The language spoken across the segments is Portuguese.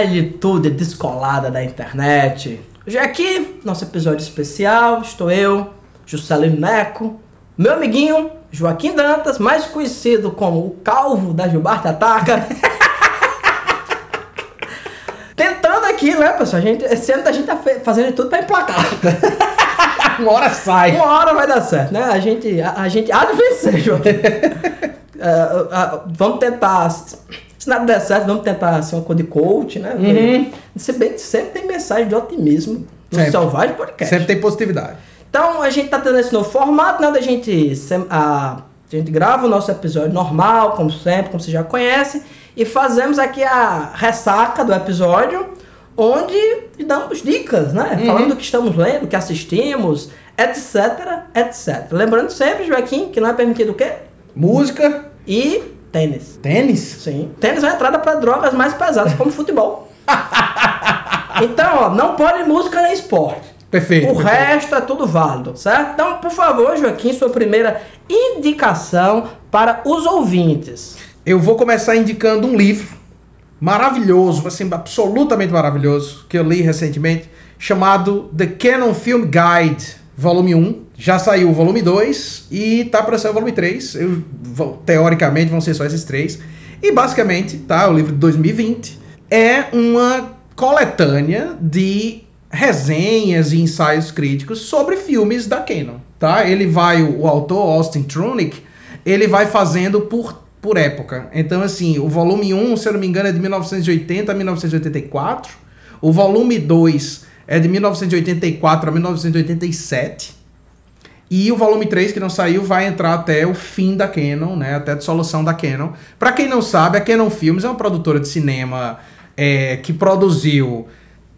velhitude descolada da internet. Hoje é aqui, nosso episódio especial, estou eu, Juscelino Neco, meu amiguinho Joaquim Dantas, mais conhecido como o Calvo da Gilberto Ataca. Tentando aqui, né, pessoal? A gente, esse ano a gente tá fazendo tudo para emplacar. Uma hora sai. Uma hora vai dar certo, né? A gente, a, a gente há de vencer, Joaquim. uh, uh, vamos tentar se nada der certo, vamos tentar ser uma coisa de coach, né? Uhum. Se bem que sempre tem mensagem de otimismo no sempre. Selvagem Podcast. Sempre tem positividade. Então, a gente tá tendo esse novo formato, né? Da gente, a, a gente grava o nosso episódio normal, como sempre, como você já conhece, e fazemos aqui a ressaca do episódio, onde damos dicas, né? Uhum. Falando do que estamos lendo, do que assistimos, etc, etc. Lembrando sempre, Joaquim, que não é permitido o quê? Música. E Tênis. Tênis? Sim. Tênis é uma entrada para drogas mais pesadas, como futebol. então, ó, não pode música nem esporte. Perfeito. O perfeito. resto é tudo válido, certo? Então, por favor, Joaquim, sua primeira indicação para os ouvintes. Eu vou começar indicando um livro maravilhoso, assim, absolutamente maravilhoso, que eu li recentemente, chamado The Canon Film Guide, volume 1. Já saiu o volume 2 e tá para sair o volume 3. Eu, teoricamente vão ser só esses três. E basicamente, tá, o livro de 2020 é uma coletânea de resenhas e ensaios críticos sobre filmes da Canon, tá? Ele vai o, o autor Austin Trunick, ele vai fazendo por por época. Então assim, o volume 1, se eu não me engano, é de 1980 a 1984. O volume 2 é de 1984 a 1987. E o volume 3, que não saiu, vai entrar até o fim da Canon, né? Até a dissolução da Canon. Para quem não sabe, a Canon Films é uma produtora de cinema é, que produziu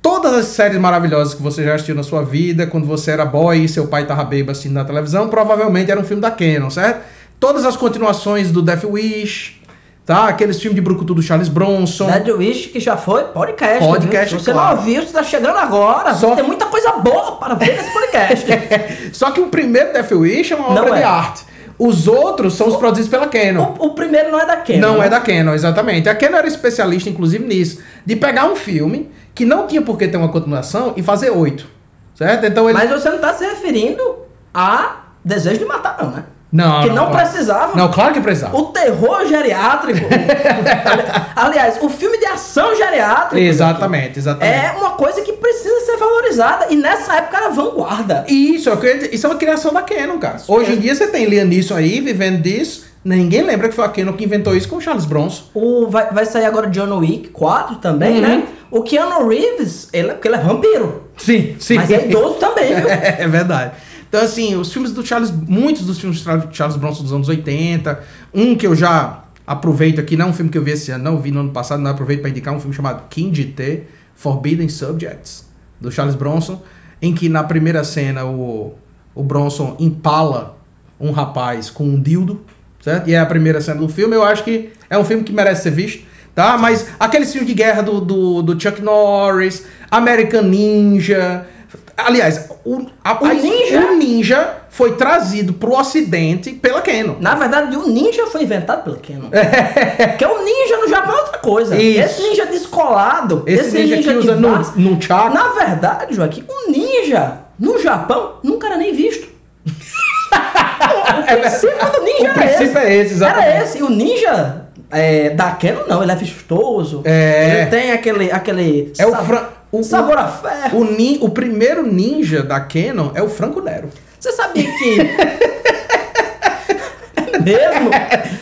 todas as séries maravilhosas que você já assistiu na sua vida, quando você era boy e seu pai tava bêbado assistindo na televisão, provavelmente era um filme da Canon, certo? Todas as continuações do Death Wish, Tá? Aqueles filmes de Brucutu do Charles Bronson. Dead Wish, que já foi podcast. Podcast, Se você claro. não ouviu, você tá chegando agora. Só... Tem muita coisa boa para ver nesse podcast. Só que o primeiro Death Wish é uma obra é. de arte. Os outros são os produzidos pela Canon. O, o, primeiro não é da Canon. Não né? é da Canon, exatamente. A Canon era especialista, inclusive, nisso. De pegar um filme que não tinha por que ter uma continuação e fazer oito. Certo? Então ele... Mas você não tá se referindo a Desejo de Matar, não, né? Não, que não, não precisava. Não, claro que precisava. O terror geriátrico. aliás, o filme de ação geriátrico. Exatamente, exatamente. É uma coisa que precisa ser valorizada. E nessa época era vanguarda. Isso, isso é uma criação da Canon, cara. Hoje em dia você tem Liam Neeson aí, vivendo disso. Ninguém lembra que foi a Canon que inventou isso com o Charles Bronson. O, vai, vai sair agora John Wick 4 também, uhum. né? O Keanu Reeves, ele, porque ele é vampiro. Sim, sim. Mas é idoso também, viu? é verdade. Então, assim, os filmes do Charles, muitos dos filmes do Charles Bronson dos anos 80, um que eu já aproveito aqui, não é um filme que eu vi esse ano, não vi no ano passado, não aproveito para indicar um filme chamado King T, Forbidden Subjects, do Charles Bronson, em que na primeira cena o, o Bronson empala um rapaz com um dildo, certo? E é a primeira cena do filme, eu acho que é um filme que merece ser visto, tá? Mas aqueles filmes de guerra do, do, do Chuck Norris, American Ninja, Aliás, o, a, o, ninja? o ninja foi trazido pro ocidente pela Canon. Na verdade, o ninja foi inventado pela Canon. Porque o ninja no Japão é outra coisa. Isso. Esse ninja descolado, esse, esse ninja, ninja, que usa no, no chakra. Na verdade, Joaquim, o ninja no Japão nunca era nem visto. o, princípio do ninja o era princípio esse. é esse, exatamente. Era esse. E o ninja é, da Canon, não, ele é vistoso. É. Ele tem aquele. aquele é o Fran... O, Sabor a ferro. O, nin, o primeiro ninja da Canon é o Franco Nero. Você sabia que. é mesmo?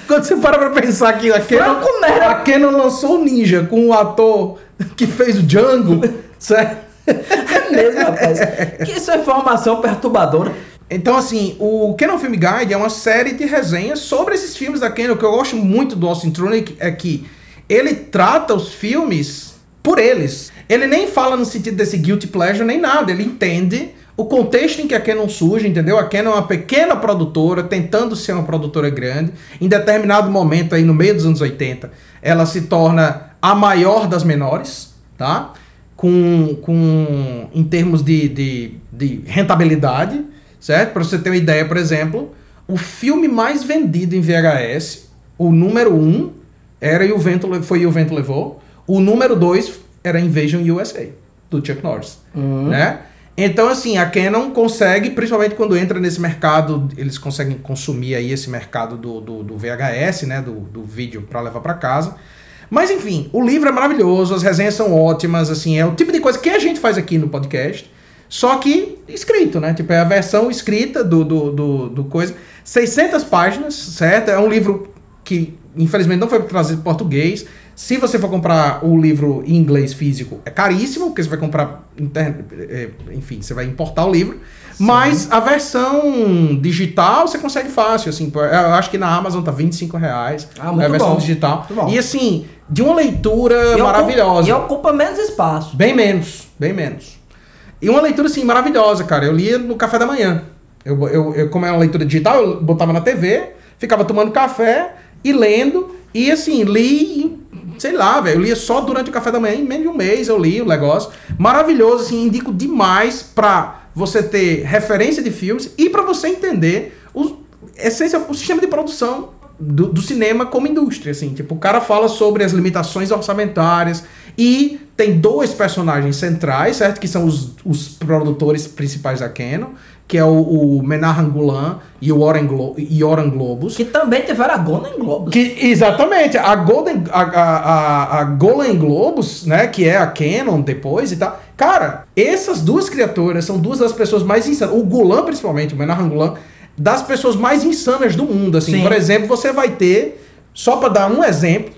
Quando você para pra pensar que a Canon, Franco Nero. a Canon lançou o ninja com o ator que fez o Django, certo? É mesmo, rapaz. Que isso é informação perturbadora. Então, assim, o Canon Film Guide é uma série de resenhas sobre esses filmes da Canon. O que eu gosto muito do Austin Trunick é que ele trata os filmes por eles. Ele nem fala no sentido desse guilty pleasure nem nada, ele entende o contexto em que a Canon surge, entendeu? A Canon é uma pequena produtora, tentando ser uma produtora grande. Em determinado momento, aí no meio dos anos 80, ela se torna a maior das menores, tá? Com, com em termos de, de, de rentabilidade, certo? Para você ter uma ideia, por exemplo, o filme mais vendido em VHS, o número um, era e o vento foi e o vento levou. O número 2 era Invasion USA, do Chuck Norris, Uhum. né? Então, assim, a Canon consegue, principalmente quando entra nesse mercado, eles conseguem consumir aí esse mercado do, do, do VHS, né? Do, do vídeo para levar para casa. Mas, enfim, o livro é maravilhoso, as resenhas são ótimas, assim, é o tipo de coisa que a gente faz aqui no podcast, só que escrito, né? Tipo, é a versão escrita do, do, do, do coisa. 600 páginas, certo? É um livro que, infelizmente, não foi trazido em português. Se você for comprar o livro em inglês físico, é caríssimo, porque você vai comprar, inter- é, enfim, você vai importar o livro. Mas a versão digital você consegue fácil, assim, eu acho que na Amazon tá 25 reais. Ah, muito é a versão bom. digital. E assim, de uma leitura E ocupa- maravilhosa. E ocupa menos espaço. Bem menos, bem menos. E uma leitura, assim, maravilhosa, cara. Eu lia no café da manhã. Eu, eu, eu, como é uma leitura digital, eu botava na TV, ficava tomando café e lendo. E, assim, li, sei lá, velho. Eu lia só durante o café da manhã. Em menos de um mês eu li o negócio. Maravilhoso, assim. Indico demais pra você ter referência de filmes e pra você entender o, essência, o sistema de produção do, do cinema como indústria, assim. Tipo, o cara fala sobre as limitações orçamentárias e tem dois personagens centrais, certo? Que são os, os produtores principais da Canon, que é o, o Menard Angulan e o Oren, Glo e Oren Globus. Que também tiveram a Golden Globes. Que, exatamente, a Golden, a, a, a, Golden Globus, né, que é a Canon depois e tal. Cara, essas duas criaturas são duas das pessoas mais insanas. O Gulan, principalmente, o Menard Gulan, das pessoas mais insanas do mundo, assim. Sim. Por exemplo, você vai ter, só pra dar um exemplo,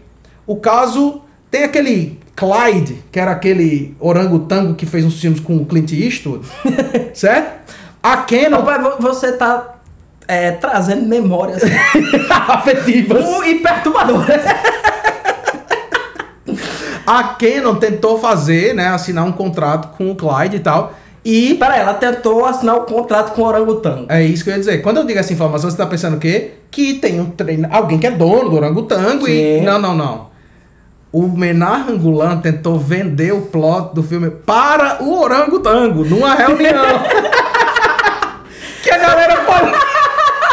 o caso, tem aquele Clyde, que era aquele orangotango que fez uns filmes com o Clint Eastwood, certo? A Canon... Vo- você tá é, trazendo memórias afetivas. e perturbadoras. A Canon tentou fazer, né, assinar um contrato com o Clyde e tal. E Peraí, ela tentou assinar o contrato com o orangotango. é isso que eu ia dizer. Quando eu digo essa informação, você tá pensando o quê? Que tem um treino, alguém que é dono do orangotango e Sim. não, não, não. O Menar Angulan tentou vender o plot do filme para o orangotango numa reunião. que a galera falou.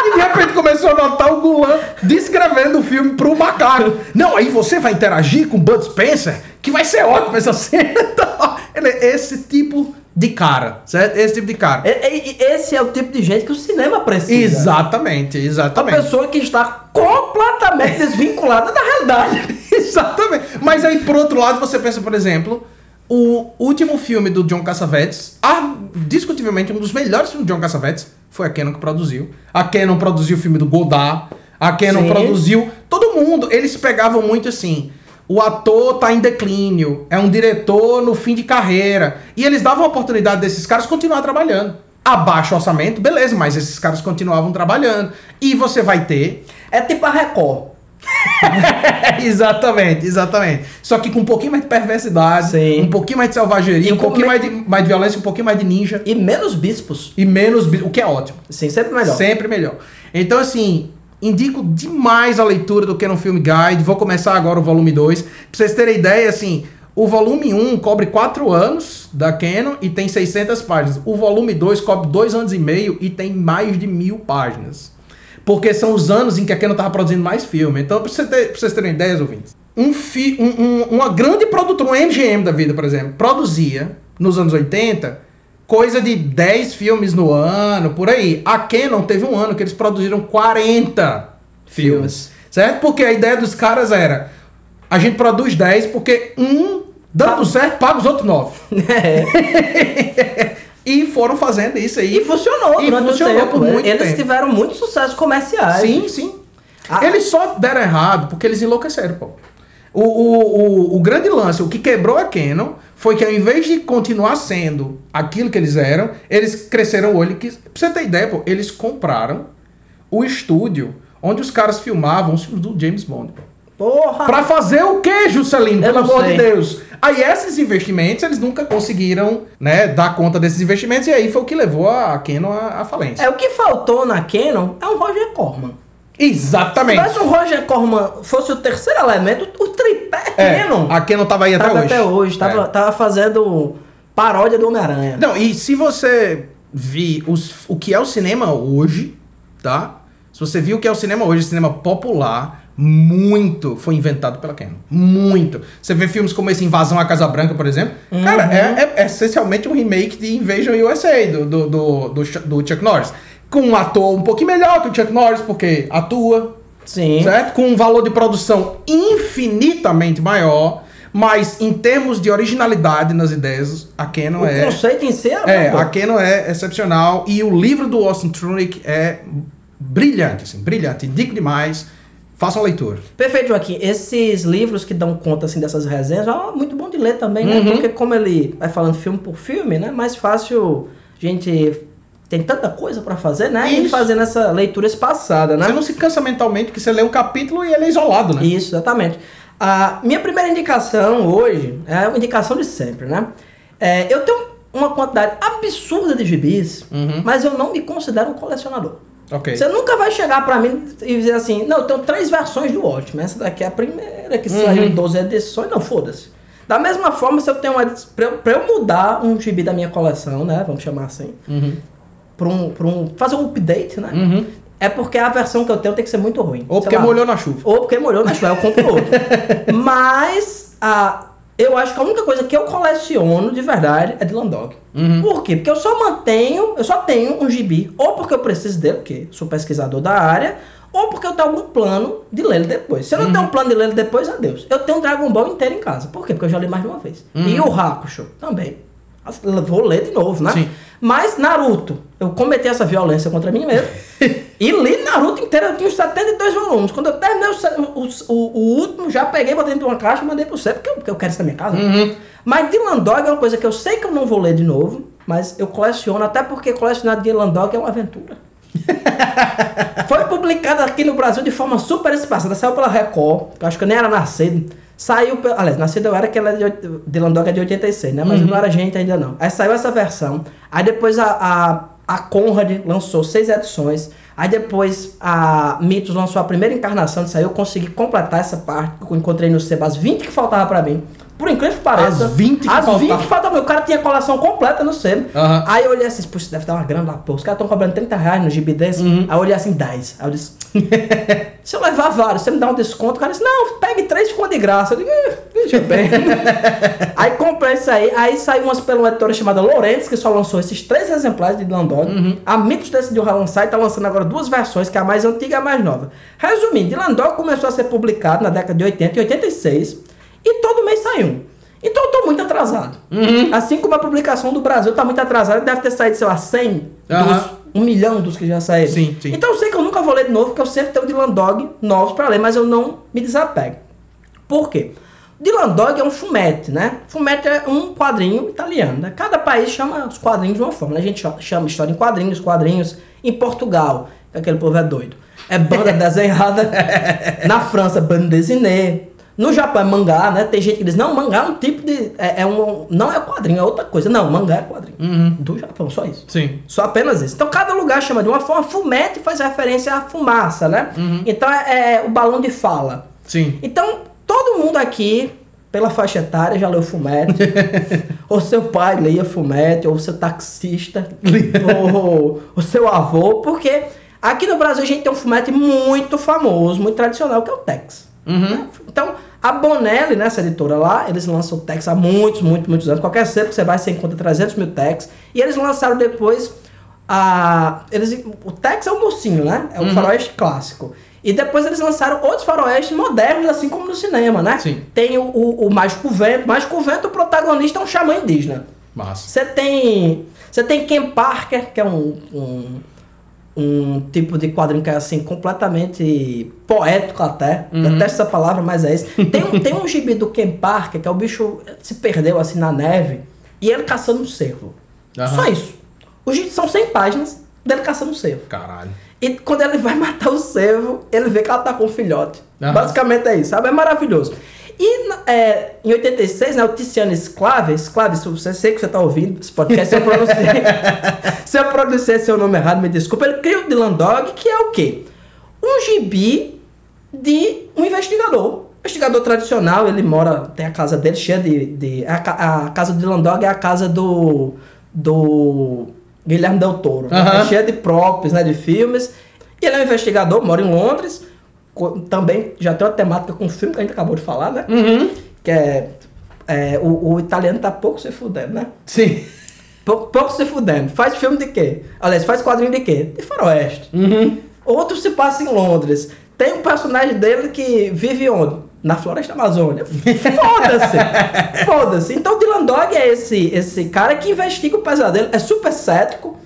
E de repente começou a notar o Gulan descrevendo o filme pro macaco. Não, aí você vai interagir com o Bud Spencer, que vai ser ótimo essa cena. Ele é esse tipo de cara, certo? Esse tipo de cara. E- e Esse é o tipo de gente que o cinema precisa. Exatamente, Uma exatamente. pessoa que está completamente desvinculada da realidade. Exatamente. Mas aí, por outro lado, você pensa, por exemplo, o último filme do John Cassavetes, ah, discutivelmente um dos melhores filmes do John Cassavetes, foi a Canon que produziu. A Canon produziu o filme do Godard. A Canon Sim. produziu. Todo mundo, eles pegavam muito assim. O ator tá em declínio, é um diretor no fim de carreira. E eles davam a oportunidade desses caras continuar trabalhando. Abaixo orçamento, beleza, mas esses caras continuavam trabalhando. E você vai ter É tipo a Record. exatamente, exatamente. Só que com um pouquinho mais de perversidade, Sim. um pouquinho mais de selvageria, E um pouquinho me- mais de, mais de violência, um pouquinho mais de ninja E menos bispos. e menos. bi- O que é ótimo. Sim, sempre melhor. Sempre melhor. Então, assim, indico demais a leitura do Canon Film Guide. Vou começar agora o volume 2. Pra vocês terem ideia, assim, o volume 1 cobre 4 anos da Canon e tem 600 páginas. O volume 2 cobre 2 anos e meio e tem mais de mil páginas. Porque são os anos em que a Canon tava produzindo mais filme. Então, pra, você ter- vocês terem ideias, ouvintes, um fi, um- um- uma grande produtora, um MGM da vida, por exemplo, produzia, nos anos 80, coisa de 10 filmes no ano, por aí. A Canon teve um ano que eles produziram 40 filmes. Filmes. Certo? Porque a ideia dos caras era, a gente produz 10 porque um, dando certo, paga os outros 9. e foram fazendo isso aí. E funcionou E funcionou tempo. por muito Eles tempo. tiveram muito sucesso comerciais. Sim, sim. Ah. Eles só deram errado porque eles enlouqueceram, pô. O, o, o, o grande lance, o que quebrou a Canon, foi que ao invés de continuar sendo aquilo que eles eram, eles cresceram o olho. Que, pra você ter ideia, pô, eles compraram o estúdio onde os caras filmavam os filmes do James Bond. pô. Porra! Pra fazer o que, Juscelino? Eu Pelo amor sei. de Deus. Aí esses investimentos, eles nunca conseguiram, né, dar conta desses investimentos, e aí foi o que levou a Canon à, à falência. É, o que faltou na Canon é um Roger Corman. Se Exatamente. tivesse o Roger Corman fosse o terceiro elemento, o tripé É, Canon. a Canon tava aí até tava hoje. até hoje. Tava, É. tava fazendo paródia do Homem-Aranha. Não, e se você vir os, o que é o cinema hoje, tá? Se você viu o que é o cinema hoje, cinema popular, muito foi inventado pela Canon. Muito. Você vê filmes como esse Invasão à Casa Branca, por exemplo. Uhum. Cara, é, é essencialmente um remake de Invasion USA, do, do, do, do, do Chuck Norris. Com um ator um pouquinho melhor que o Chuck Norris, porque atua, Sim. certo? Com um valor de produção infinitamente maior, mas em termos de originalidade nas ideias, a Canon O é... conceito em si é, É, bom. a Canon é excepcional e o livro do Austin Trunick é brilhante, assim, brilhante, indico demais. Façam a leitura. Perfeito, Joaquim. Esses livros que dão conta assim, dessas resenhas é muito bom de ler também, né? Uhum. Porque como ele vai falando filme por filme, né? Mais fácil a gente tem tanta coisa pra fazer, né? E Isso. fazendo essa leitura espaçada, né? Você não se cansa mentalmente, porque você lê um capítulo e ele é isolado, né? Isso, exatamente. A minha primeira indicação hoje é uma indicação de sempre, né? É, eu tenho uma quantidade absurda de gibis, Uhum. mas eu não me considero um colecionador. Ok. Você nunca vai chegar pra mim e dizer assim, não, eu tenho três versões do Watchmen. Essa daqui é a primeira que saiu em 12 edições. Não, foda-se. Da mesma forma, se eu tenho uma... Pra eu, pra eu mudar um gibi da minha coleção, né? Vamos chamar assim. Uhum. Pra um, pra um... Fazer um update, né? Uhum. É porque a versão que eu tenho tem que ser muito ruim. Ou porque lá. molhou na chuva. Ou porque molhou na chuva, eu compro outro. Mas a, eu acho que a única coisa que eu coleciono de verdade é Dylan Dog. Uhum. Por quê? Porque eu só mantenho, eu só tenho um gibi, ou porque eu preciso dele, porque sou pesquisador da área, ou porque eu tenho algum plano de ler ele depois. Se eu não Uhum. tenho um plano de ler ele depois, adeus. Eu tenho um Dragon Ball inteiro em casa. Por quê? Porque eu já li mais de uma vez. E o Hakusho também. Vou ler de novo, né? Sim. Mas Naruto, eu cometi essa violência contra mim mesmo. e li Naruto inteiro, eu tinha uns 72 volumes. Quando eu terminei o, o, o- último, já peguei, botei dentro de uma caixa e mandei pro você, porque eu, porque eu quero isso na minha casa. Uhum. Mas Dylan Dog é uma coisa que eu sei que eu não vou ler de novo, mas eu coleciono, até porque colecionar Dylan Dog é uma aventura. Foi publicado aqui no Brasil de forma super espaçada. Saiu pela Record, que eu acho que eu nem era nascido. Saiu, aliás, nascido eu era que ela é de, Dylan Dog é de 86, né? Mas eu não era gente ainda não. Aí saiu essa versão. Aí depois a, a, a Conrad lançou seis edições. Aí depois a Mitos lançou a primeira encarnação disso aí. Eu consegui completar essa parte que eu encontrei no Seba, as 20 que faltava pra mim. Por incrível que pareça. As 20 que As 20 faltavam. que. O cara tinha a coleção completa no Seba. Aham. Aí eu olhei assim, puxa, deve dar uma grana lá, pô. Os caras estão cobrando 30 reais no gibi desse. Uhum. Aí eu olhei assim, 10. Aí eu disse, se eu levar vários, você me dá um desconto? O cara disse, não, pegue três ficou de graça. Eu digo, "Eh, veja bem. aí comprei isso aí. Aí saiu umas pela editora chamada Lorentz, que só lançou esses três exemplares de Dylan Dog. Uhum. A Mitos decidiu relançar e tá lançando agora duas versões, que é a mais antiga e a mais nova. Resumindo, Dylan Dog começou a ser publicado na década de 80 e 86. E todo mês sai um. Então eu tô muito atrasado. Uhum. Assim como a publicação do Brasil tá muito atrasada, deve ter saído, sei lá, 100 Aham. dos, um milhão dos que já saíram. Sim, sim. Então eu sei que eu nunca vou ler de novo, porque eu sempre tenho Dylan Dog novos pra ler, mas eu não me desapego. Por quê? Dylan Dog é um fumete, né? Fumete é um quadrinho italiano, né? Cada país chama os quadrinhos de uma forma. né? A gente chama- história em quadrinhos, quadrinhos em Portugal, que aquele povo é doido. É banda desenhada. Na França, banda dessinée. No Japão é mangá, né? Tem gente que diz, não, mangá é um tipo de. É, é um, não é quadrinho, é outra coisa. Não, mangá é quadrinho. Uhum. Do Japão, só isso. Sim. Só apenas isso. Então cada lugar chama de uma forma. Fumete faz referência à fumaça, né? Então é, é o balão de fala. Sim. Então todo mundo aqui, pela faixa etária, já leu Fumete. ou seu pai lia Fumete, ou seu taxista, ou o seu avô, porque aqui no Brasil a gente tem um Fumete muito famoso, muito tradicional, que é o Tex. Uhum. Então, a Bonelli, né, essa editora lá, eles lançam o Tex há muitos, muitos, muitos anos. Qualquer cedo que você vai, você encontra 300 mil Tex. E eles lançaram depois a... Eles, o Tex é o mocinho, né? É o Uhum. faroeste clássico. E depois eles lançaram outros faroestes modernos, assim como no cinema, né? Sim. Tem o, o, o Mágico Vento. Mágico Vento, o protagonista é um xamã indígena. Massa. Você tem. Você tem Ken Parker, que é um, um, um tipo de quadrinho que é assim, completamente poético até. Uhum. Detesto essa palavra, mas é isso. Tem, um- tem um gibi do Ken Parker, que é o bicho se perdeu assim na neve, e ele caçando um cervo. Aham. Só isso. Os gibi são 100 páginas dele caçando um cervo. Caralho. E quando ele vai matar o cervo, ele vê que ela tá com um filhote. Aham. Basicamente é isso, sabe? É maravilhoso. E é, em 86, né, o Tiziano Esclave, Esclave, se você sei que você tá ouvindo esse podcast, se eu pronunciei, se eu pronunciei seu nome errado, me desculpa. Ele cria o Dylan Dog, que é o quê? Um gibi de um investigador. Investigador tradicional, ele mora, tem a casa dele cheia de. de a, a casa do Dylan Dog é a casa do. do Guilherme Del Toro. né? Cheia de props, né, de filmes. E ele é um investigador, mora em Londres, também já tem uma temática com o filme que a gente acabou de falar, né? Uhum. Que é, é, o, o italiano tá pouco se fudendo, né? Sim. Pouco, pouco se fudendo. Faz filme de quê? Aliás, faz quadrinho de quê? De faroeste. Uhum. Outro se passa em Londres. Tem um personagem dele que vive onde? Na floresta amazônia. Foda-se. Foda-se. Então o Dylan Dog é esse, esse cara que investiga o pesadelo, é super cético.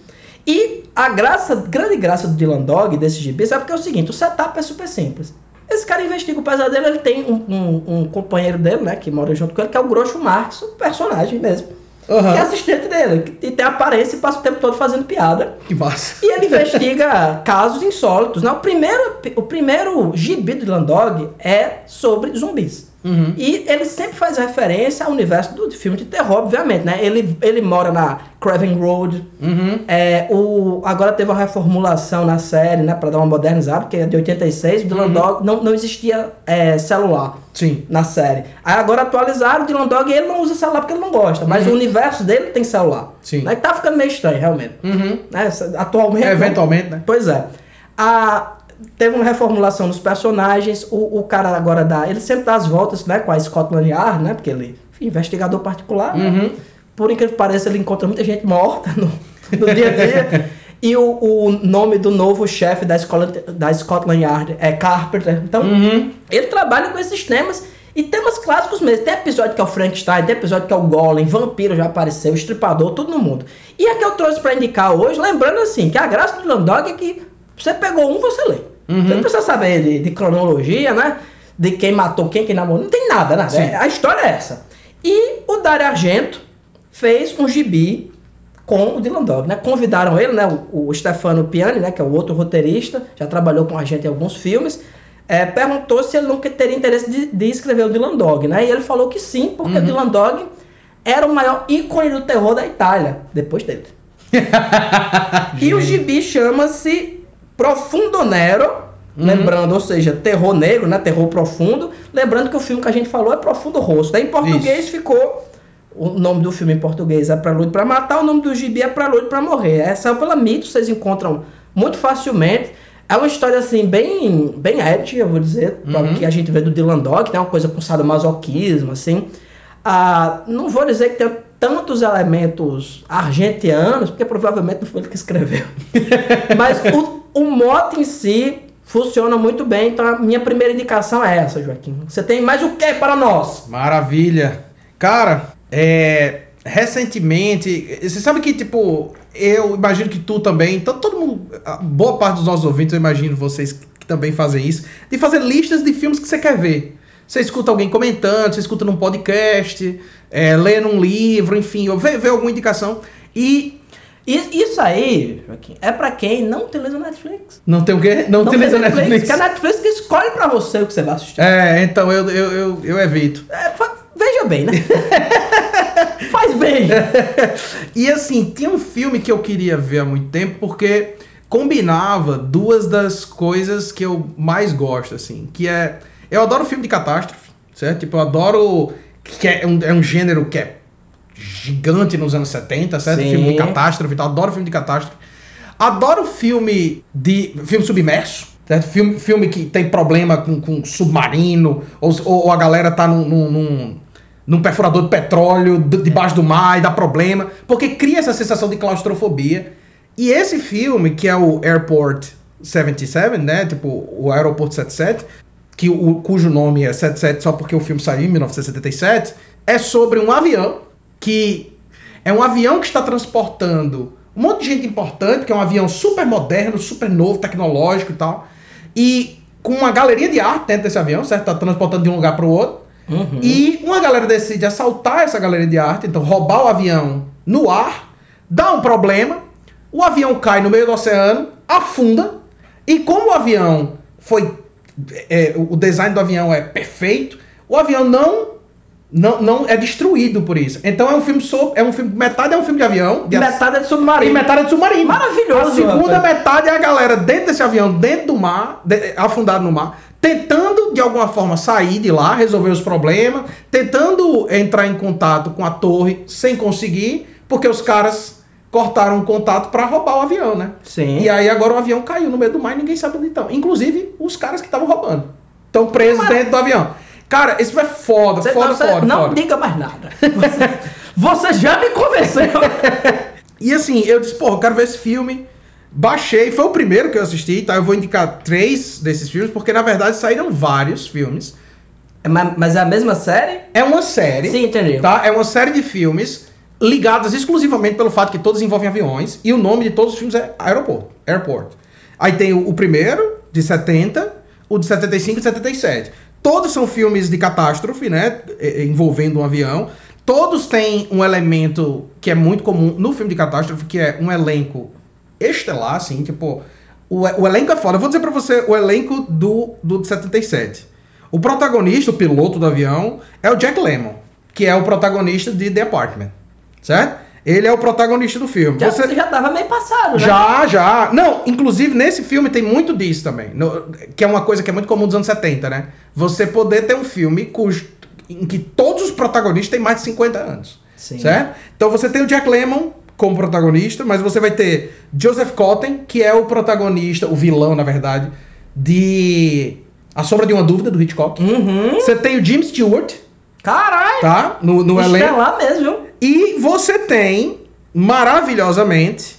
E a graça, grande graça do Dylan Dog, desse gibi, sabe porque é o seguinte, o setup é super simples. Esse cara investiga o pesadelo, ele tem um, um- um companheiro dele, né, que mora junto com ele, que é o Groucho Marx, o personagem mesmo. Aham. Que é assistente dele, que tem aparência e passa o tempo todo fazendo piada. Que massa. E ele investiga casos insólitos. Né? O, primeiro, o primeiro gibi do Dylan Dog é sobre zumbis. Uhum. E ele sempre faz referência ao universo do filme de terror, obviamente, né? Ele, ele mora na Craven Road. Uhum. É, o, agora teve uma reformulação na série, né? Pra dar uma modernizada, porque é de 86. O Dylan Dog não, não existia é, celular Sim. na série. Aí agora atualizaram o Dylan Dog e ele não usa celular porque ele não gosta. Mas o universo dele tem celular. Sim. Né? Tá ficando meio estranho, realmente. Uhum. Né? Atualmente. É, eventualmente, né? Pois é. A, teve uma reformulação dos personagens. O, o cara agora dá. Ele sempre dá as voltas né, com a Scotland Yard, né? Porque ele é investigador particular. né? Uhum. Por incrível que pareça, ele encontra muita gente morta no, no dia a dia. E o, o nome do novo chefe da, escola, da Scotland Yard é Carpenter. Então, Uhum. ele trabalha com esses temas. E temas clássicos mesmo. Tem episódio que é o Frankenstein, tem episódio que é o Golem, Vampiro já apareceu, Estripador, tudo no mundo. E a que eu trouxe pra indicar hoje, lembrando assim, que a graça do Landog é que você pegou um, você lê. Você não precisa saber de, de cronologia, né? De quem matou quem, quem namorou. Não tem nada, nada. Sim. É- a história é essa. E o Dario Argento fez um gibi com o Dylan Dog, né? Convidaram ele, né? O, o Stefano Piani, né? Que é o outro roteirista, já trabalhou com a gente em alguns filmes. é, perguntou se ele nunca teria interesse de, de escrever o Dylan Dog, né? E ele falou que sim, porque o Dylan Dog era o maior ícone do terror da Itália, depois dele. e o gibi chama-se Profundo Nero, lembrando, ou seja, terror negro, né? Terror profundo. Lembrando que o filme que a gente falou é Profundo Rosto. Daí em português ficou. O nome do filme em português é Prelude pra Matar, o nome do gibi é Prelude pra Morrer. É, saiu pela Mito, vocês encontram muito facilmente. É uma história assim, bem, bem edgy, eu vou dizer, uhum. que a gente vê do Dylan Dog, né? Uma coisa com sadomasoquismo, assim. Ah, não vou dizer que tem tantos elementos argentianos, porque provavelmente não foi ele que escreveu. Mas o, o mote em si funciona muito bem. Então a minha primeira indicação é essa, Joaquim. Você tem mais o que para nós? Maravilha. Cara, é, recentemente, você sabe que, tipo, eu imagino que tu também, então todo mundo, boa parte dos nossos ouvintes, eu imagino vocês que também fazem isso, de fazer listas de filmes que você quer ver. Você escuta alguém comentando, você escuta num podcast, é, lê num livro, enfim, ou vê, vê alguma indicação. E Isso aí, Joaquim, é pra quem não utiliza Netflix. não tem o quê? Não, utiliza tem Netflix. Que é a Netflix que escolhe pra você o que você vai assistir. É, então eu, eu, eu, eu evito. É, veja bem, né? Faz bem. E assim, tinha um filme que eu queria ver há muito tempo porque combinava duas das coisas que eu mais gosto, assim, que é eu adoro filme de catástrofe, certo? Tipo, eu adoro que é um, é um gênero que é gigante nos anos 70, certo? Sim. Filme de catástrofe, e tal, adoro filme de catástrofe. Adoro filme de filme submerso, certo? Filme, filme que tem problema com, com submarino ou, ou a galera tá num, num, num, perfurador de petróleo debaixo do mar e dá problema, porque cria essa sensação de claustrofobia. E esse filme, que é o Airport 77, né? Tipo, o Aeroporto 77, que o, cujo nome é 77 só porque o filme saiu em 1977, é sobre um avião que é um avião que está transportando um monte de gente importante, que é um avião super moderno, super novo, tecnológico e tal. E com uma galeria de arte dentro desse avião, certo? Tá transportando de um lugar para o outro. E uma galera decide assaltar essa galeria de arte, então roubar o avião no ar, dá um problema, o avião cai no meio do oceano, afunda, e como o avião foi. é, o design do avião é perfeito, o avião não. Não, não é destruído por isso. Então é um filme sobre. É um filme. Metade é um filme de avião. de Metade é de e submarino. metade é de submarino. Maravilhoso, A segunda rapaz. metade é a galera dentro desse avião, dentro do mar, de- afundado no mar, tentando de alguma forma sair de lá, resolver os problemas, tentando entrar em contato com a torre sem conseguir, porque os caras cortaram o contato pra roubar o avião, né? Sim. E aí agora o avião caiu no meio do mar e ninguém sabe onde estão. Inclusive os caras que estavam roubando. Estão presos Mas- dentro do avião. Cara, isso é foda, Você- foda, você foda, não foda. diga mais nada. Você, você já me convenceu. E assim, eu disse, pô, eu quero ver esse filme. Baixei, foi o primeiro que eu assisti, tá? Eu vou indicar três desses filmes, porque na verdade saíram vários filmes. mas, mas é a mesma série? É uma série. Sim, entendi. Tá? É uma série de filmes ligadas exclusivamente pelo fato que todos envolvem aviões e o nome de todos os filmes é Aeroporto. Airport. Aí tem o, o primeiro, de 70, o de 75 e 77. Todos são filmes de catástrofe, né? Envolvendo um avião. Todos têm um elemento que é muito comum no filme de catástrofe, que é um elenco estelar, assim, tipo. O, o elenco é foda. Eu vou dizer pra você o elenco do, do de 77. O protagonista, o piloto do avião, é o Jack Lemmon, que é o protagonista de The Apartment. Certo? Ele é o protagonista do filme. Já, Você- já tava meio passado, né? já, já. Não, inclusive nesse filme tem muito disso também. no- que é uma coisa que é muito comum dos anos 70, né? Você poder ter um filme cujo, em que todos os protagonistas têm mais de 50 anos. Sim. Certo? Então você tem o Jack Lemmon como protagonista, mas você vai ter Joseph Cotten, que é o protagonista, o vilão, na verdade, de A Sombra de uma Dúvida, do Hitchcock. Uhum. Você tem o Jim Stewart, Caralho. tá? No, no elenco. Estelar mesmo? E você tem, maravilhosamente,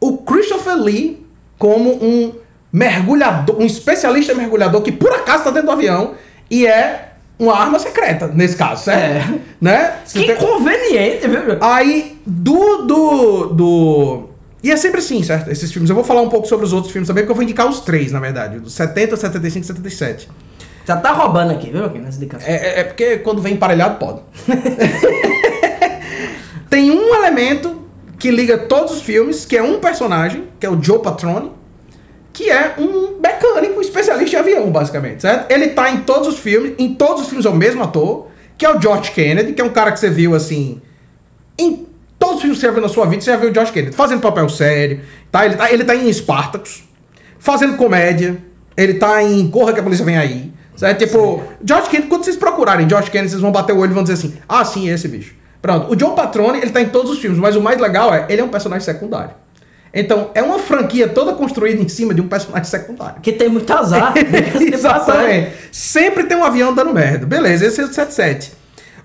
o Christopher Lee como um mergulhador, um especialista mergulhador que por acaso está dentro do avião e é uma arma secreta, nesse caso, certo? É. Né? Você Que tem- conveniente, viu? Aí, do, do, do... E é sempre assim, certo? Esses filmes. Eu vou falar um pouco sobre os outros filmes também, porque eu vou indicar os três, na verdade. Dos 70, 75 e 77. Já tá roubando aqui, viu? Aqui nessa indicação. É, é- é porque quando vem emparelhado, pode. Elemento que liga todos os filmes, que é um personagem, que é o Joe Patrone, que é um mecânico especialista em avião, basicamente, certo? Ele tá em todos os filmes, em todos os filmes é o mesmo ator, que é o George Kennedy, que é um cara que você viu, assim, em todos os filmes que você já viu na sua vida, você já viu o George Kennedy fazendo papel sério, tá? Ele tá, ele tá em Spartacus, fazendo comédia, ele tá em Corra que a Polícia Vem Aí, certo? Tipo, George Kennedy, quando vocês procurarem George Kennedy, vocês vão bater o olho e vão dizer assim, ah, sim, é esse bicho. Pronto, o Joe Patrone, ele tá em todos os filmes, mas o mais legal é, ele é um personagem secundário. Então, é uma franquia toda construída em cima de um personagem secundário. Que tem muito azar. passagem. Exatamente. Sempre tem um avião dando merda. Beleza, esse é o 77.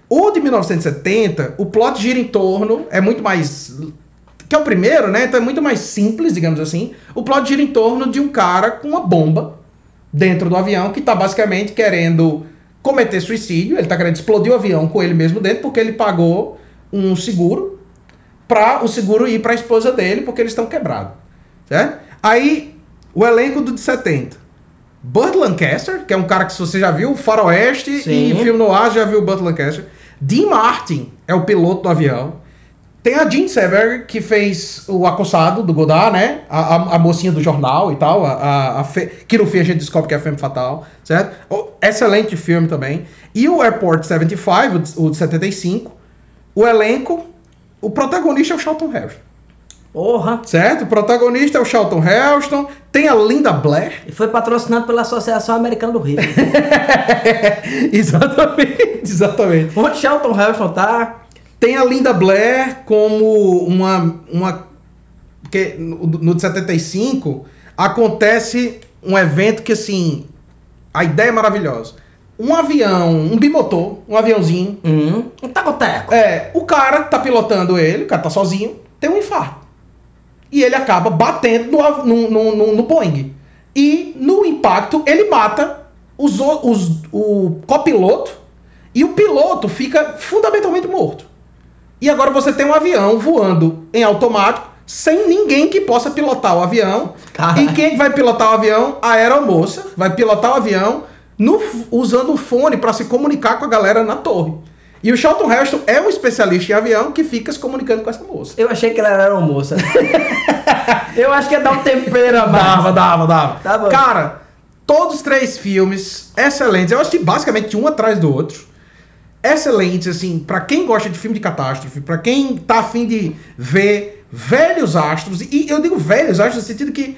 O de 1970, o plot gira em torno, é muito mais. Que é o primeiro, né? Então é muito mais simples, digamos assim. O plot gira em torno de um cara com uma bomba dentro do avião que tá basicamente querendo cometer suicídio. Ele tá querendo explodir o avião com ele mesmo dentro porque ele pagou um seguro pra o seguro ir pra esposa dele porque eles estão quebrados. Certo? Aí, o elenco do de 70. Burt Lancaster, que é um cara que se você já viu, Faroeste Sim. e filme no ar, já viu o Burt Lancaster. Dean Martin é o piloto do avião. Tem a Jean Seberg, que fez o Acossado, do Godard, né? A, a, a mocinha do jornal e tal. A, a, a fe- que no fim a gente descobre que é a Femme Fatal, certo? O- excelente filme também. E o Airport 75, o de- o de 75. O elenco, o protagonista é o Charlton Heston, Porra. certo? O protagonista é o Charlton Heston. Tem a Linda Blair. E foi patrocinado pela Associação Americana do Rio. exatamente, exatamente. Onde Shelton Heston tá? Tem a Linda Blair como uma. uma porque no, de 75 acontece um evento que assim. A ideia é maravilhosa. Um avião, um bimotor, um aviãozinho. Hum. Um tacoteco. É, o cara tá pilotando ele, o cara tá sozinho, tem um infarto. E ele acaba batendo no, no, no, no, no Boeing. E no impacto ele mata os, os, o copiloto e o piloto fica fundamentalmente morto. E agora você tem um avião voando em automático, sem ninguém que possa pilotar o avião. Caralho. E quem vai pilotar o avião? A aeromoça vai pilotar o avião no, usando o fone para se comunicar com a galera na torre. E o Charlton Heston é um especialista em avião que fica se comunicando com essa moça. Eu achei que ela era moça. Eu acho que ia dar um tempero a mais. Dava, dava, dava. Tá bom. Cara, todos os três filmes excelentes. Eu assisti basicamente um atrás do outro. Excelentes, assim, pra quem gosta de filme de catástrofe, pra quem tá afim de ver velhos astros. E eu digo velhos astros no sentido que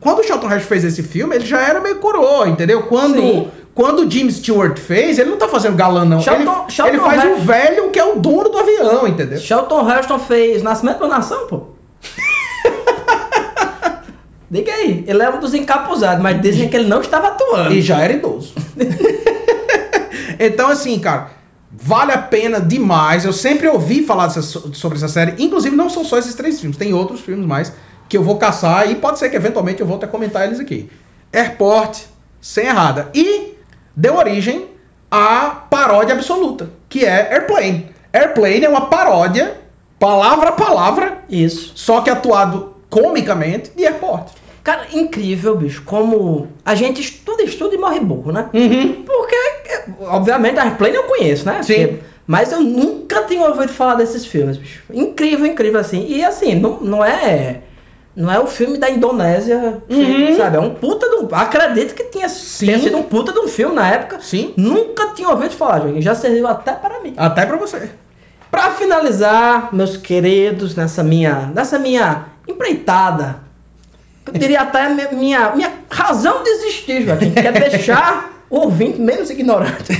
quando o Charlton Heston fez esse filme, ele já era meio coroa, entendeu? Quando, Sim. Quando o Jim Stewart fez, ele não tá fazendo galã, não. Shelton- ele, Shelton ele faz o velho que é o dono do avião, entendeu? Shelton Heston fez Nascimento da Nação, pô. Diga aí, ele é um dos encapuzados, mas dizem que ele não estava atuando. E já era idoso. então, assim, cara, vale a pena demais. Eu sempre ouvi falar dessa- sobre essa série. Inclusive, não são só esses três filmes, tem outros filmes mais que eu vou caçar e pode ser que eventualmente eu volte a comentar eles aqui. Airport, sem errada. E deu origem à paródia absoluta, que é Airplane. Airplane é uma paródia, palavra a palavra, Isso. só que atuado comicamente de Airport. Cara, incrível, bicho, como a gente estuda, estuda e morre burro, né? Porque, é, obviamente, a Airplane eu conheço, né? Sim. Porque- mas eu nunca tinha ouvido falar desses filmes, bicho. Incrível, incrível, assim. E assim, não, não é. Não é o filme da Indonésia, sabe? É um puta de um. Acredito que tinha, tenha sido um puta de um filme na época. Sim. Nunca tinha ouvido falar, Joaquim. Já serviu até para mim. Até pra você. Pra finalizar, meus queridos, nessa minha, nessa minha empreitada, eu diria até mi- minha, minha razão de existir, Joaquim, que é deixar o ouvinte menos ignorante.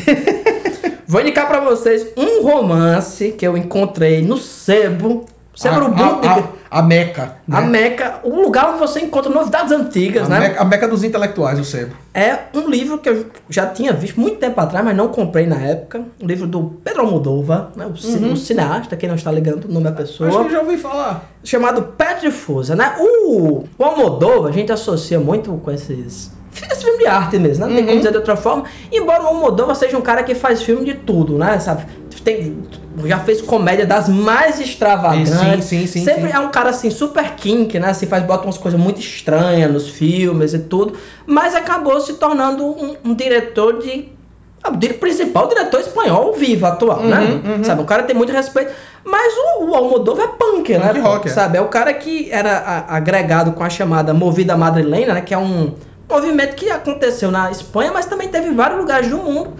Vou indicar pra vocês um romance que eu encontrei no Sebo, Sebo a, Urubu, a, a, a Meca. a né? Meca, o lugar onde você encontra novidades antigas, A né? Meca, a Meca dos intelectuais, o Sebo. É um livro que eu já tinha visto muito tempo atrás, mas não comprei na época. Um livro do Pedro Almodóvar, né? o, ci- um cineasta, quem não está ligando o nome da pessoa. Acho que eu já ouvi falar. chamado Pé de Fusa, né? O, o Almodóvar, a gente associa muito com esses... Esse filme de arte mesmo, né? Não tem como dizer de outra forma. Embora o Almodóvar seja um cara que faz filme de tudo, né? Sabe? Tem, já fez comédia das mais extravagantes. Sim, sim, sim, Sempre sim. é um cara assim, super kink, né? Assim, faz, bota umas coisas muito estranhas nos filmes e tudo. Mas acabou se tornando um, um diretor de. ah, O dire- principal diretor espanhol vivo, atual, né? Sabe? O cara tem muito respeito. Mas o, o Almodóvar é punk, né? Punk rock, é. Sabe? É o cara que era a- agregado com a chamada Movida Madrilena, né? Que é um movimento que aconteceu na Espanha, mas também teve em vários lugares do mundo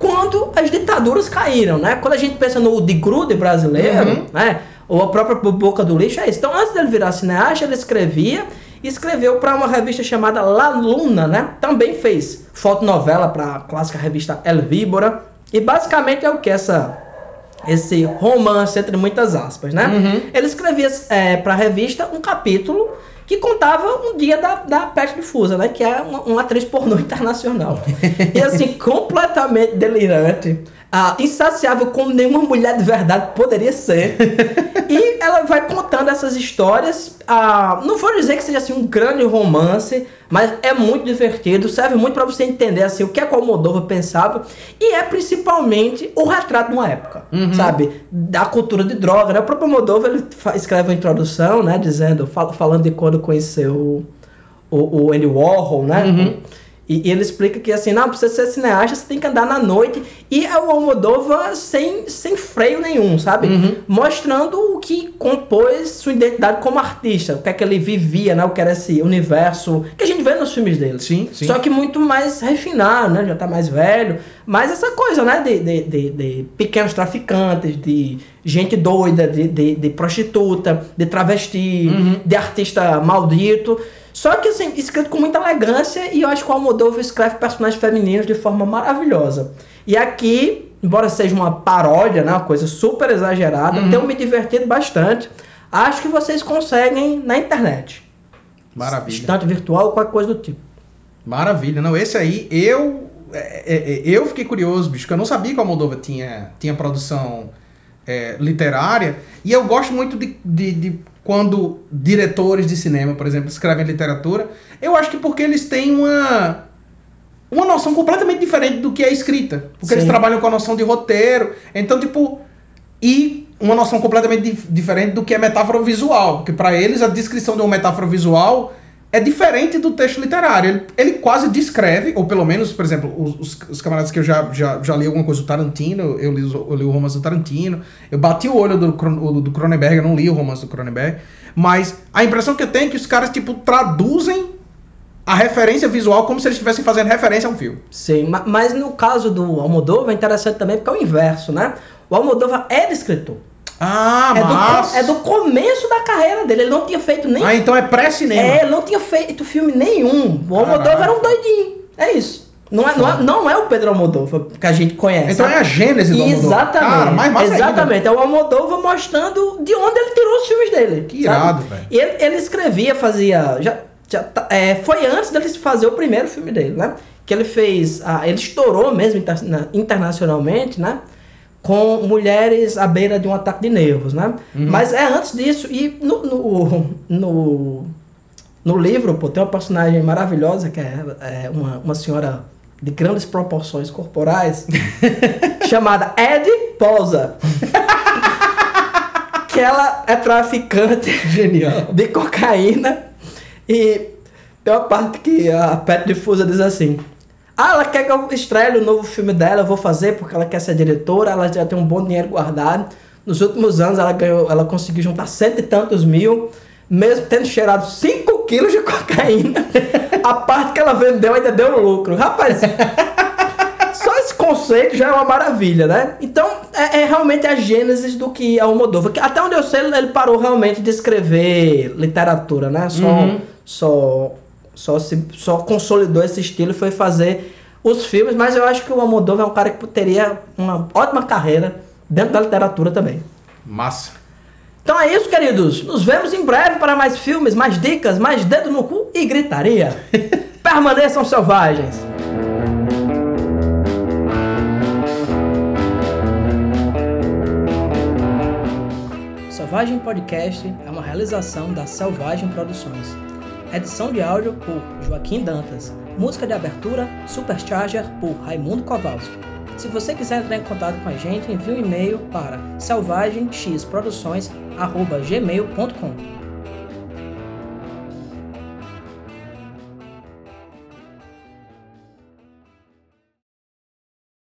quando as ditaduras caíram, né? Quando a gente pensa no de Grude brasileiro, Uhum. né? Ou a própria Boca do Lixo, é isso. Então, antes dele virar cineasta, ele escrevia e escreveu para uma revista chamada La Luna, né? Também fez fotonovela para a clássica revista El Víbora. E basicamente é o que essa esse romance entre muitas aspas, né? Uhum. Ele escrevia é, para a revista um capítulo que contava um dia da, da peste difusa, né? Que é uma, uma atriz pornô internacional. e assim, completamente delirante. Ah, insaciável como nenhuma mulher de verdade poderia ser. e ela vai contando essas histórias. ah, não vou dizer que seja assim um grande romance, mas é muito divertido, serve muito para você entender assim o que é que o Almodóvar pensava e é principalmente o retrato de uma época, sabe? Da cultura de droga, né? O próprio Almodóvar ele escreve uma introdução, né, dizendo, fal- falando de quando conheceu o, o Andy Warhol, né? E, e ele explica que assim, não, pra você ser cineasta, você tem que andar na noite. E é o Almodóvar sem, sem freio nenhum, sabe? Mostrando o que compôs sua identidade como artista. O que é que ele vivia, né? O que era esse universo que a gente vê nos filmes dele. Sim, sim. Só que muito mais refinado, né? Já tá mais velho. Mas essa coisa, né? De, de, de, de pequenos traficantes, de gente doida, de, de, de prostituta, de travesti, de artista maldito. Só que, assim, escrito com muita elegância e eu acho que o Almodóvar escreve personagens femininos de forma maravilhosa. E aqui, embora seja uma paródia, né? Uma coisa super exagerada, tenho me divertido bastante. Acho que vocês conseguem na internet. Maravilha. Estante virtual ou qualquer coisa do tipo. Maravilha. Não, esse aí, eu. é, é, é, eu fiquei curioso, bicho, que eu não sabia que a Moldova tinha, tinha produção é, literária. E eu gosto muito de, de, de quando diretores de cinema, por exemplo, escrevem literatura. Eu acho que porque eles têm uma. Uma noção completamente diferente do que é escrita. Porque eles Sim. trabalham com a noção de roteiro. Então, tipo. E uma noção completamente dif- diferente do que é metáfora visual. Porque para eles a descrição de uma metáfora visual é diferente do texto literário. Ele, ele quase descreve, ou pelo menos, por exemplo, os, os, camaradas que eu já, já, já li alguma coisa do Tarantino, eu li, eu li o romance do Tarantino, eu bati o olho do, do Cronenberg, eu não li o romance do Cronenberg, mas a impressão que eu tenho é que os caras, tipo, traduzem a referência visual como se eles estivessem fazendo referência a um filme. Sim, ma- mas no caso do Almodóvar é interessante também porque é o inverso, né? O Almodóvar era escritor. Ah, é, do, mas... co- é do começo da carreira dele. Ele não tinha feito nem. Ah, então é pré-cinema. é, ele não tinha feito filme nenhum. O Almodóvar era um doidinho. É isso. Não é, não, é, não é o Pedro Almodóvar que a gente conhece. Então é a gênese do Almodóvar. Exatamente. Cara, mais exatamente. É o Almodóvar mostrando de onde ele tirou os filmes dele. Que sabe? irado, velho. E ele, ele escrevia, fazia. Já, já, tá- é, foi antes dele fazer o primeiro filme dele, né? Que ele fez. ah, ele estourou mesmo inter- na- internacionalmente, né? Com mulheres à beira de um ataque de nervos, né? Uhum. Mas é antes disso. E no, no, no, no livro, pô, tem uma personagem maravilhosa que é, é uma, uma senhora de grandes proporções corporais chamada Ed Posa. que ela é traficante Genial. de cocaína e tem uma parte que a Pet Difusa diz assim ah, ela quer que eu estrele o novo filme dela, eu vou fazer porque ela quer ser diretora, ela já tem um bom dinheiro guardado. Nos últimos anos ela ganhou, ela conseguiu juntar cento e tantos mil, mesmo tendo cheirado 5 quilos de cocaína. A parte que ela vendeu ainda deu lucro. Rapaz, só esse conceito já é uma maravilha, né? Então, é, é realmente a gênese do que é o. Que Até onde eu sei, ele parou realmente de escrever literatura, né? Só, Uhum. só, só, se, só consolidou esse estilo e foi fazer os filmes. Mas eu acho que o Almodóvar é um cara que teria uma ótima carreira dentro da literatura também. Massa. Então é isso, queridos. Nos vemos em breve para mais filmes, mais dicas, mais dedo no cu e gritaria. Permaneçam selvagens. Selvagem Podcast é uma realização da Selvagem Produções. Edição de áudio por Joaquim Dantas. Música de abertura Supercharger por Raimundo Kowalski. Se você quiser entrar em contato com a gente, envie um e-mail para selvagemxproduções.gmail.com